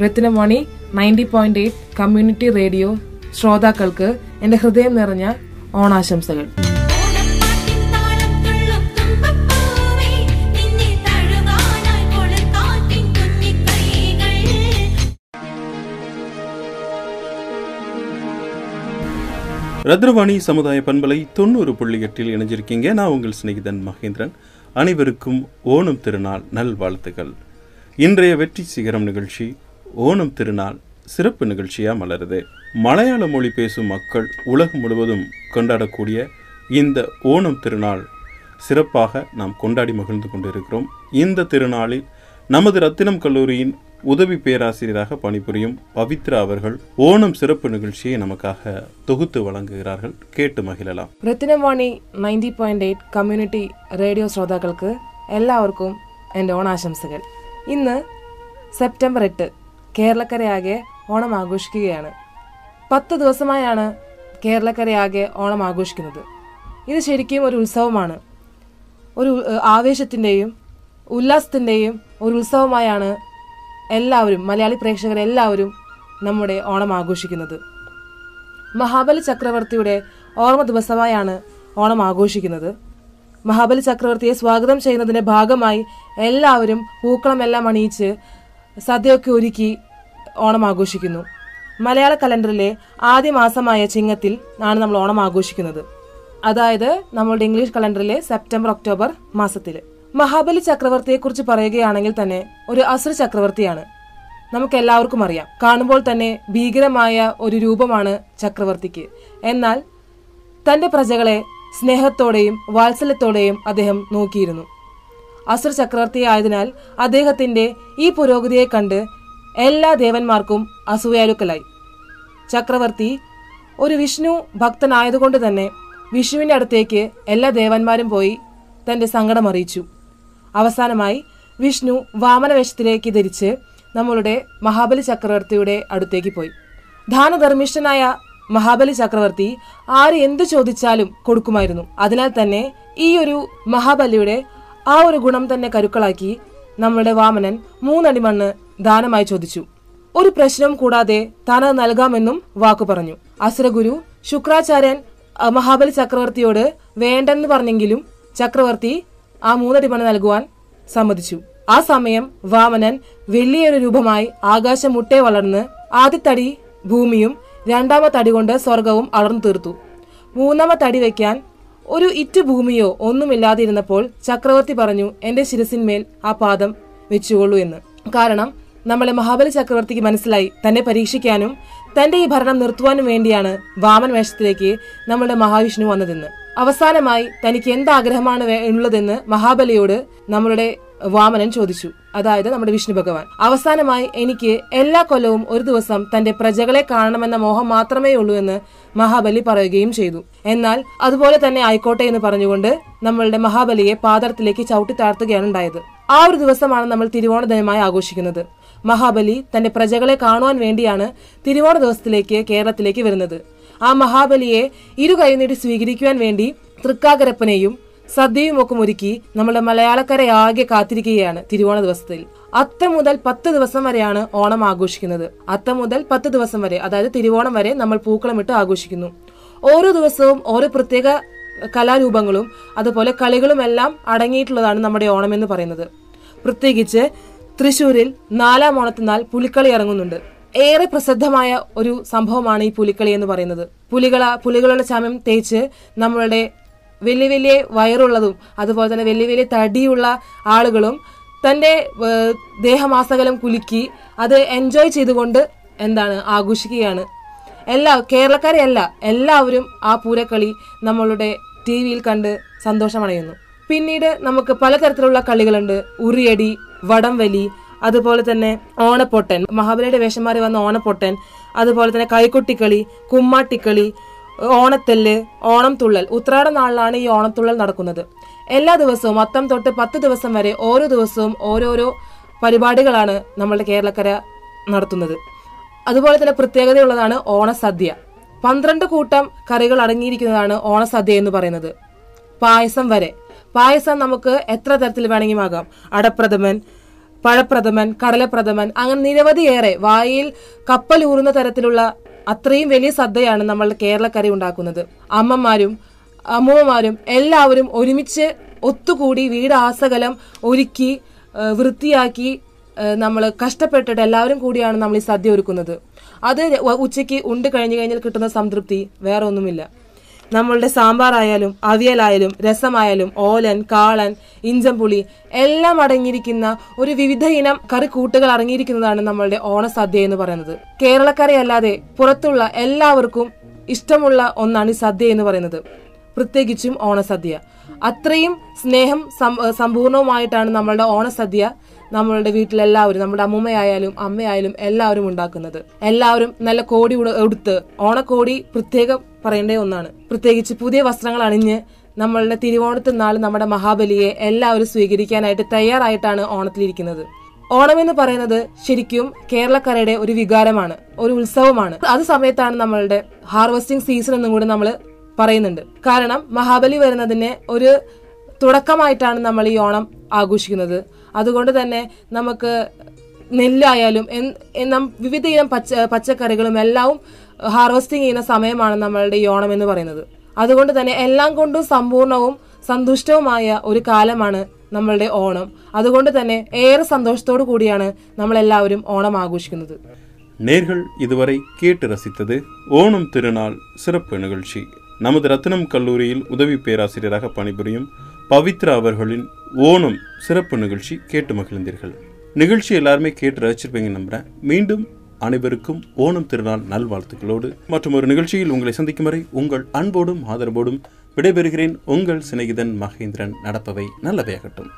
Ratnamani ninety point eight community radio ശ്രോതാക്കൾക്ക് എന്റെ ഹൃദയം നിറഞ്ഞ ഓണാശംസകൾ ഓണപ്പാട്ടിൻ താളം തുള്ളും തുമ്പപ്പൂവേ നിന്നെ തഴുകാനായി കൊളുത്താറ്റിൻ കുഞ്ഞിക്കൈകൾ ரத்னவாணி சமுதாய பண்பலை தொண்ணூறு புள்ளி எட்டில் இணைஞ்சிருக்கீங்க நான் உங்கள் சிநேகிதன் மகேந்திரன் அனைவருக்கும் ஓணம் திருநாள் நல்வாழ்த்துக்கள் இன்றைய வெற்றி சிகரம் நிகழ்ச்சி ஓணம் திருநாள் சிறப்பு நிகழ்ச்சியா மலருது மலையாள மொழி பேசும் மக்கள் உலகம் முழுவதும் கொண்டாடக்கூடிய இந்த ஓணம் திருநாள் சிறப்பாக நாம் கொண்டாடி மகிழ்ந்து கொண்டிருக்கிறோம் இந்த திருநாளில் நமது ரத்தினம் கல்லூரியின் உதவி பேராசிரியராக பணிபுரியும் பவித்ரா அவர்கள் ஓணம் சிறப்பு நிகழ்ச்சியை நமக்காக தொகுத்து வழங்குகிறார்கள் கேட்டு மகிழலாம் Ratnavani ninety point eight community radio ശ്രോതാക്കൾക്ക് എല്ലാവർക്കും എൻ്റെ ഓണാശംസകൾ ഇന്ന് സെപ്റ്റംബർ എട്ട് കേരളക്കരയാകെ ഓണം ആഘോഷിക്കുകയാണ്. പത്ത് ദിവസമായാണ് കേരളക്കരയാകെ ഓണം ആഘോഷിക്കുന്നത്. ഇത് ശരിക്കും ഒരു ഉത്സവമാണ്. ഒരു ആവേശത്തിന്റെയും ഉല്ലാസത്തിന്റെയും ഒരു ഉത്സവമായാണ് എല്ലാവരും മലയാളി പ്രേക്ഷകരെല്ലാവരും നമ്മുടെ ഓണം ആഘോഷിക്കുന്നത്. മഹാബലി ചക്രവർത്തിയുടെ ഓർമ്മ ദിവസമായാണ് ഓണം ആഘോഷിക്കുന്നത്. മഹാബലി ചക്രവർത്തിയെ സ്വാഗതം ചെയ്യുന്നതിന്റെ ഭാഗമായി എല്ലാവരും പൂക്കളമെല്ലാം അണിയിച്ച് സദ്യയൊക്കെ ഒരുക്കി ഓണം ആഘോഷിക്കുന്നു മലയാള കലണ്ടറിലെ ആദ്യ മാസമായ ചിങ്ങത്തിൽ ആണ് നമ്മൾ ഓണം ആഘോഷിക്കുന്നത് അതായത് നമ്മളുടെ ഇംഗ്ലീഷ് കലണ്ടറിലെ സെപ്റ്റംബർ ഒക്ടോബർ മാസത്തിൽ. മഹാബലി ചക്രവർത്തിയെക്കുറിച്ച് പറയുകയാണെങ്കിൽ തന്നെ ഒരു അസുര ചക്രവർത്തിയാണ്. നമുക്ക് എല്ലാവർക്കും അറിയാം. കാണുമ്പോൾ തന്നെ ഭീകരമായ ഒരു രൂപമാണ് ചക്രവർത്തിക്ക്. എന്നാൽ തന്റെ പ്രജകളെ സ്നേഹത്തോടെയും വാത്സല്യത്തോടെയും അദ്ദേഹം നോക്കിയിരുന്നു. അസുര ചക്രവർത്തി ആയതിനാൽ അദ്ദേഹത്തിന്റെ ഈ പുരോഗതിയെ കണ്ട് എല്ലാ ദേവന്മാർക്കും അസൂയാലുക്കലായി. ചക്രവർത്തി ഒരു വിഷ്ണു ഭക്തനായതുകൊണ്ട് തന്നെ വിഷ്ണുവിന്റെ അടുത്തേക്ക് എല്ലാ ദേവന്മാരും പോയി തന്റെ സങ്കടം അറിയിച്ചു. അവസാനമായി വിഷ്ണു വാമനവേഷത്തിലേക്ക് ധരിച്ച് നമ്മളുടെ മഹാബലി ചക്രവർത്തിയുടെ അടുത്തേക്ക് പോയി. ദാനധർമ്മിഷ്ഠനായ മഹാബലി ചക്രവർത്തി ആര് എന്തു ചോദിച്ചാലും കൊടുക്കുമായിരുന്നു. അതിനാൽ തന്നെ ഈ ഒരു മഹാബലിയുടെ ആ ഒരു ഗുണം തന്നെ കരുക്കളാക്കി നമ്മളുടെ വാമനൻ മൂന്നടി മണ്ണ് ദാനമായി ചോദിച്ചു. ഒരു പ്രശ്നവും കൂടാതെ താൻ അത് നൽകാമെന്നും വാക്കു പറഞ്ഞു. അസുരഗുരു ശുക്രാചാര്യൻ മഹാബലി ചക്രവർത്തിയോട് വേണ്ടെന്ന് പറഞ്ഞെങ്കിലും ചക്രവർത്തി ആ മൂന്നടി പണി നൽകുവാൻ സമ്മതിച്ചു. ആ സമയം വാമനൻ വലിയൊരു രൂപമായി ആകാശം മുട്ടേ വളർന്ന് ആദ്യത്തടി ഭൂമിയും രണ്ടാമത്തെ തടി കൊണ്ട് സ്വർഗവും അളർന്നു തീർത്തു. മൂന്നാമത്തെ തടി വയ്ക്കാൻ ഒരു ഇറ്റ് ഭൂമിയോ ഒന്നുമില്ലാതിരുന്നപ്പോൾ ചക്രവർത്തി പറഞ്ഞു എന്റെ ശിരസിന്മേൽ ആ പാദം വെച്ചുകൊള്ളൂ എന്ന്. കാരണം നമ്മളെ മഹാബലി ചക്രവർത്തിക്ക് മനസ്സിലായി തന്നെ പരീക്ഷിക്കാനും തന്റെ ഈ ഭരണം നിർത്തുവാനും വേണ്ടിയാണ് വാമൻ വേഷത്തിലേക്ക് നമ്മളുടെ മഹാവിഷ്ണു വന്നതെന്ന്. അവസാനമായി തനിക്ക് എന്ത് ആഗ്രഹമാണ് ഉള്ളതെന്ന് മഹാബലിയോട് നമ്മളുടെ വാമനൻ ചോദിച്ചു. അതായത് നമ്മുടെ വിഷ്ണു ഭഗവാൻ. അവസാനമായി എനിക്ക് എല്ലാ കൊല്ലവും ഒരു ദിവസം തന്റെ പ്രജകളെ കാണണമെന്ന മോഹം മാത്രമേ ഉള്ളൂ എന്ന് മഹാബലി പറയുകയും ചെയ്തു. എന്നാൽ അതുപോലെ തന്നെ ആയിക്കോട്ടെ എന്ന് പറഞ്ഞുകൊണ്ട് നമ്മളുടെ മഹാബലിയെ പാദത്തിലേക്ക് ചവിട്ടി താഴ്ത്തുകയാണ് ഉണ്ടായത്. ആ ഒരു ദിവസമാണ് നമ്മൾ തിരുവോണ ദിനമായി ആഘോഷിക്കുന്നത്. മഹാബലി തന്റെ പ്രജകളെ കാണുവാൻ വേണ്ടിയാണ് തിരുവോണ ദിവസത്തിലേക്ക് കേരളത്തിലേക്ക് വരുന്നത്. ആ മഹാബലിയെ ഇരു കൈനീട്ടി സ്വീകരിക്കുവാൻ വേണ്ടി തൃക്കാക്കരപ്പനെയും സദ്യയും ഒക്കെ ഒരുക്കി നമ്മുടെ മലയാളക്കരയാകെ കാത്തിരിക്കുകയാണ് തിരുവോണ ദിവസത്തിൽ. അത്ത മുതൽ പത്ത് ദിവസം വരെയാണ് ഓണം ആഘോഷിക്കുന്നത്. അത്ത മുതൽ പത്ത് ദിവസം വരെ അതായത് തിരുവോണം വരെ നമ്മൾ പൂക്കളമിട്ട് ആഘോഷിക്കുന്നു. ഓരോ ദിവസവും ഓരോ പ്രത്യേക കലാരൂപങ്ങളും അതുപോലെ കളികളും എല്ലാം അടങ്ങിയിട്ടുള്ളതാണ് നമ്മുടെ ഓണം എന്ന് പറയുന്നത്. പ്രത്യേകിച്ച് തൃശൂരിൽ നാലാം ഓണത്തിനാൾ പുലിക്കളി ഇറങ്ങുന്നുണ്ട്. ഏറെ പ്രസിദ്ധമായ ഒരു സംഭവമാണ് ഈ പുലിക്കളി എന്ന് പറയുന്നത്. പുലികള പുലികളുടെ ചമയം തേച്ച് നമ്മളുടെ വലിയ വലിയ വയറുള്ളതും അതുപോലെ തന്നെ വലിയ വലിയ തടിയുള്ള ആളുകളും തന്റെ ദേഹമാസകലം കുലുക്കി അത് എൻജോയ് ചെയ്തുകൊണ്ട് എന്താണ് ആഘോഷിക്കുകയാണ്. എല്ലാ കേരളക്കാരെ അല്ല എല്ലാവരും ആ പൂരക്കളി നമ്മളുടെ ടി വിയിൽ കണ്ട് സന്തോഷമടയുന്നു പിന്നീട് നമുക്ക് പലതരത്തിലുള്ള കളികളുണ്ട്. ഉറിയടി വടംവലി അതുപോലെ തന്നെ ഓണപ്പൊട്ടൻ. മഹാബലിയുടെ വേഷം മാറി വന്ന ഓണപ്പൊട്ടൻ. അതുപോലെ തന്നെ കൈക്കുട്ടിക്കളി കുമ്മാട്ടിക്കളി ഓണത്തെല്ല് ഓണം തുള്ളൽ ഉത്രാട നാളിലാണ് ഈ ഓണത്തുള്ളൽ നടക്കുന്നത്. എല്ലാ ദിവസവും അത്തം തൊട്ട് പത്ത് ദിവസം വരെ ഓരോ ദിവസവും ഓരോരോ പരിപാടികളാണ് നമ്മളുടെ കേരളക്കര നടത്തുന്നത്. അതുപോലെ തന്നെ പ്രത്യേകതയുള്ളതാണ് ഓണസദ്യ. പന്ത്രണ്ട് കൂട്ടം കറികൾ അടങ്ങിയിരിക്കുന്നതാണ് ഓണസദ്യ എന്ന് പറയുന്നത്. പായസം വരെ. പായസം നമുക്ക് എത്ര തരത്തിൽ വേണമെങ്കിലും ആകാം. അടപ്രഥമൻ പഴപ്രഥമൻ കടലപ്രഥമൻ അങ്ങനെ നിരവധിയേറെ വായിൽ കപ്പലൂറുന്ന തരത്തിലുള്ള അത്രയും വലിയ സദ്യയാണ് നമ്മൾ കേരളക്കറി ഉണ്ടാക്കുന്നത്. അമ്മമാരും അമ്മൂമ്മമാരും എല്ലാവരും ഒരുമിച്ച് ഒത്തുകൂടി വീട് ആസകലം ഒരുക്കി വൃത്തിയാക്കി നമ്മൾ കഷ്ടപ്പെട്ടിട്ട് എല്ലാവരും കൂടിയാണ് നമ്മൾ ഈ സദ്യ ഒരുക്കുന്നത്. അത് ഉച്ചയ്ക്ക് ഉണ്ട് കഴിഞ്ഞു കഴിഞ്ഞാൽ കിട്ടുന്ന സംതൃപ്തി വേറെ ഒന്നുമില്ല നമ്മളുടെ സാമ്പാറായാലും അവിയലായാലും രസമായാലും ഓലൻ കാളൻ ഇഞ്ചംപുളി എല്ലാം അടങ്ങിയിരിക്കുന്ന ഒരു വിവിധ ഇനം കറിക്കൂട്ടുകൾ അടങ്ങിയിരിക്കുന്നതാണ് നമ്മളുടെ ഓണസദ്യ എന്ന് പറയുന്നത്. കേരളക്കരയല്ലാതെ പുറത്തുള്ള എല്ലാവർക്കും ഇഷ്ടമുള്ള ഒന്നാണ് ഈ സദ്യ എന്ന് പറയുന്നത്. പ്രത്യേകിച്ചും ഓണസദ്യ. അത്രയും സ്നേഹം സമ്പൂർണവുമായിട്ടാണ് നമ്മളുടെ ഓണസദ്യ നമ്മളുടെ വീട്ടിലെല്ലാവരും നമ്മുടെ അമ്മൂമ്മയായാലും അമ്മയായാലും എല്ലാവരും ഉണ്ടാക്കുന്നത്. എല്ലാവരും നല്ല കോടി ഉടുത്ത് ഓണക്കോടി പ്രത്യേകം പറയേണ്ട ഒന്നാണ്. പ്രത്യേകിച്ച് പുതിയ വസ്ത്രങ്ങൾ അണിഞ്ഞ് നമ്മളുടെ തിരുവോണത്തിൽ നാൾ നമ്മുടെ മഹാബലിയെ എല്ലാവരും സ്വീകരിക്കാനായിട്ട് തയ്യാറായിട്ടാണ് ഓണത്തിലിരിക്കുന്നത്. ഓണം എന്ന് പറയുന്നത് ശരിക്കും കേരളക്കരയുടെ ഒരു വികാരമാണ് ഒരു ഉത്സവമാണ്. അത് സമയത്താണ് നമ്മളുടെ ഹാർവസ്റ്റിംഗ് സീസൺ എന്നും കൂടി നമ്മൾ പറയുന്നുണ്ട്. കാരണം മഹാബലി വരുന്നതിന് ഒരു തുടക്കമായിട്ടാണ് നമ്മൾ ഈ ഓണം ആഘോഷിക്കുന്നത്. അതുകൊണ്ട് തന്നെ നമുക്ക് നെല്ലായാലും വിവിധ പച്ച പച്ചക്കറികളും എല്ലാം ഹാർവസ്റ്റിംഗ് ചെയ്യുന്ന സമയമാണ് നമ്മളുടെ ഈ ഓണം എന്ന് പറയുന്നത് അതുകൊണ്ട് തന്നെ എല്ലാം കൊണ്ടും സമ്പൂർണവും സന്തുഷ്ടവുമായ ഒരു കാലമാണ് നമ്മളുടെ ഓണം അതുകൊണ്ട് തന്നെ ഏറെ സന്തോഷത്തോടു കൂടിയാണ് നമ്മളെല്ലാവരും ഓണം ആഘോഷിക്കുന്നത് நேர்கள் இதுவரை கேட்டு ரசித்தது ஓணம் திருநாள் சிறப்பு நிகழ்ச்சி நமது ரத்தினம் கல்லூரியில் உதவி பேராசிரியராக பணிபுரியும் பவித்ரா அவர்களின் ஓணம் சிறப்பு நிகழ்ச்சி கேட்டு மகிழ்ந்தீர்கள் நிகழ்ச்சி எல்லாருமே கேட்டு ரசிச்சிருப்பீங்க நம்புறேன் மீண்டும் அனைவருக்கும் ஓணம் திருநாள் நல்வாழ்த்துக்களோடு மற்றும் ஒரு நிகழ்ச்சியில் உங்களை சந்திக்கும் வரை உங்கள் அன்போடும் ஆதரவோடும் விடைபெறுகிறேன். உங்கள் சிநேகிதன் மகேந்திரன். நடப்பவை நல்லவையாகட்டும்.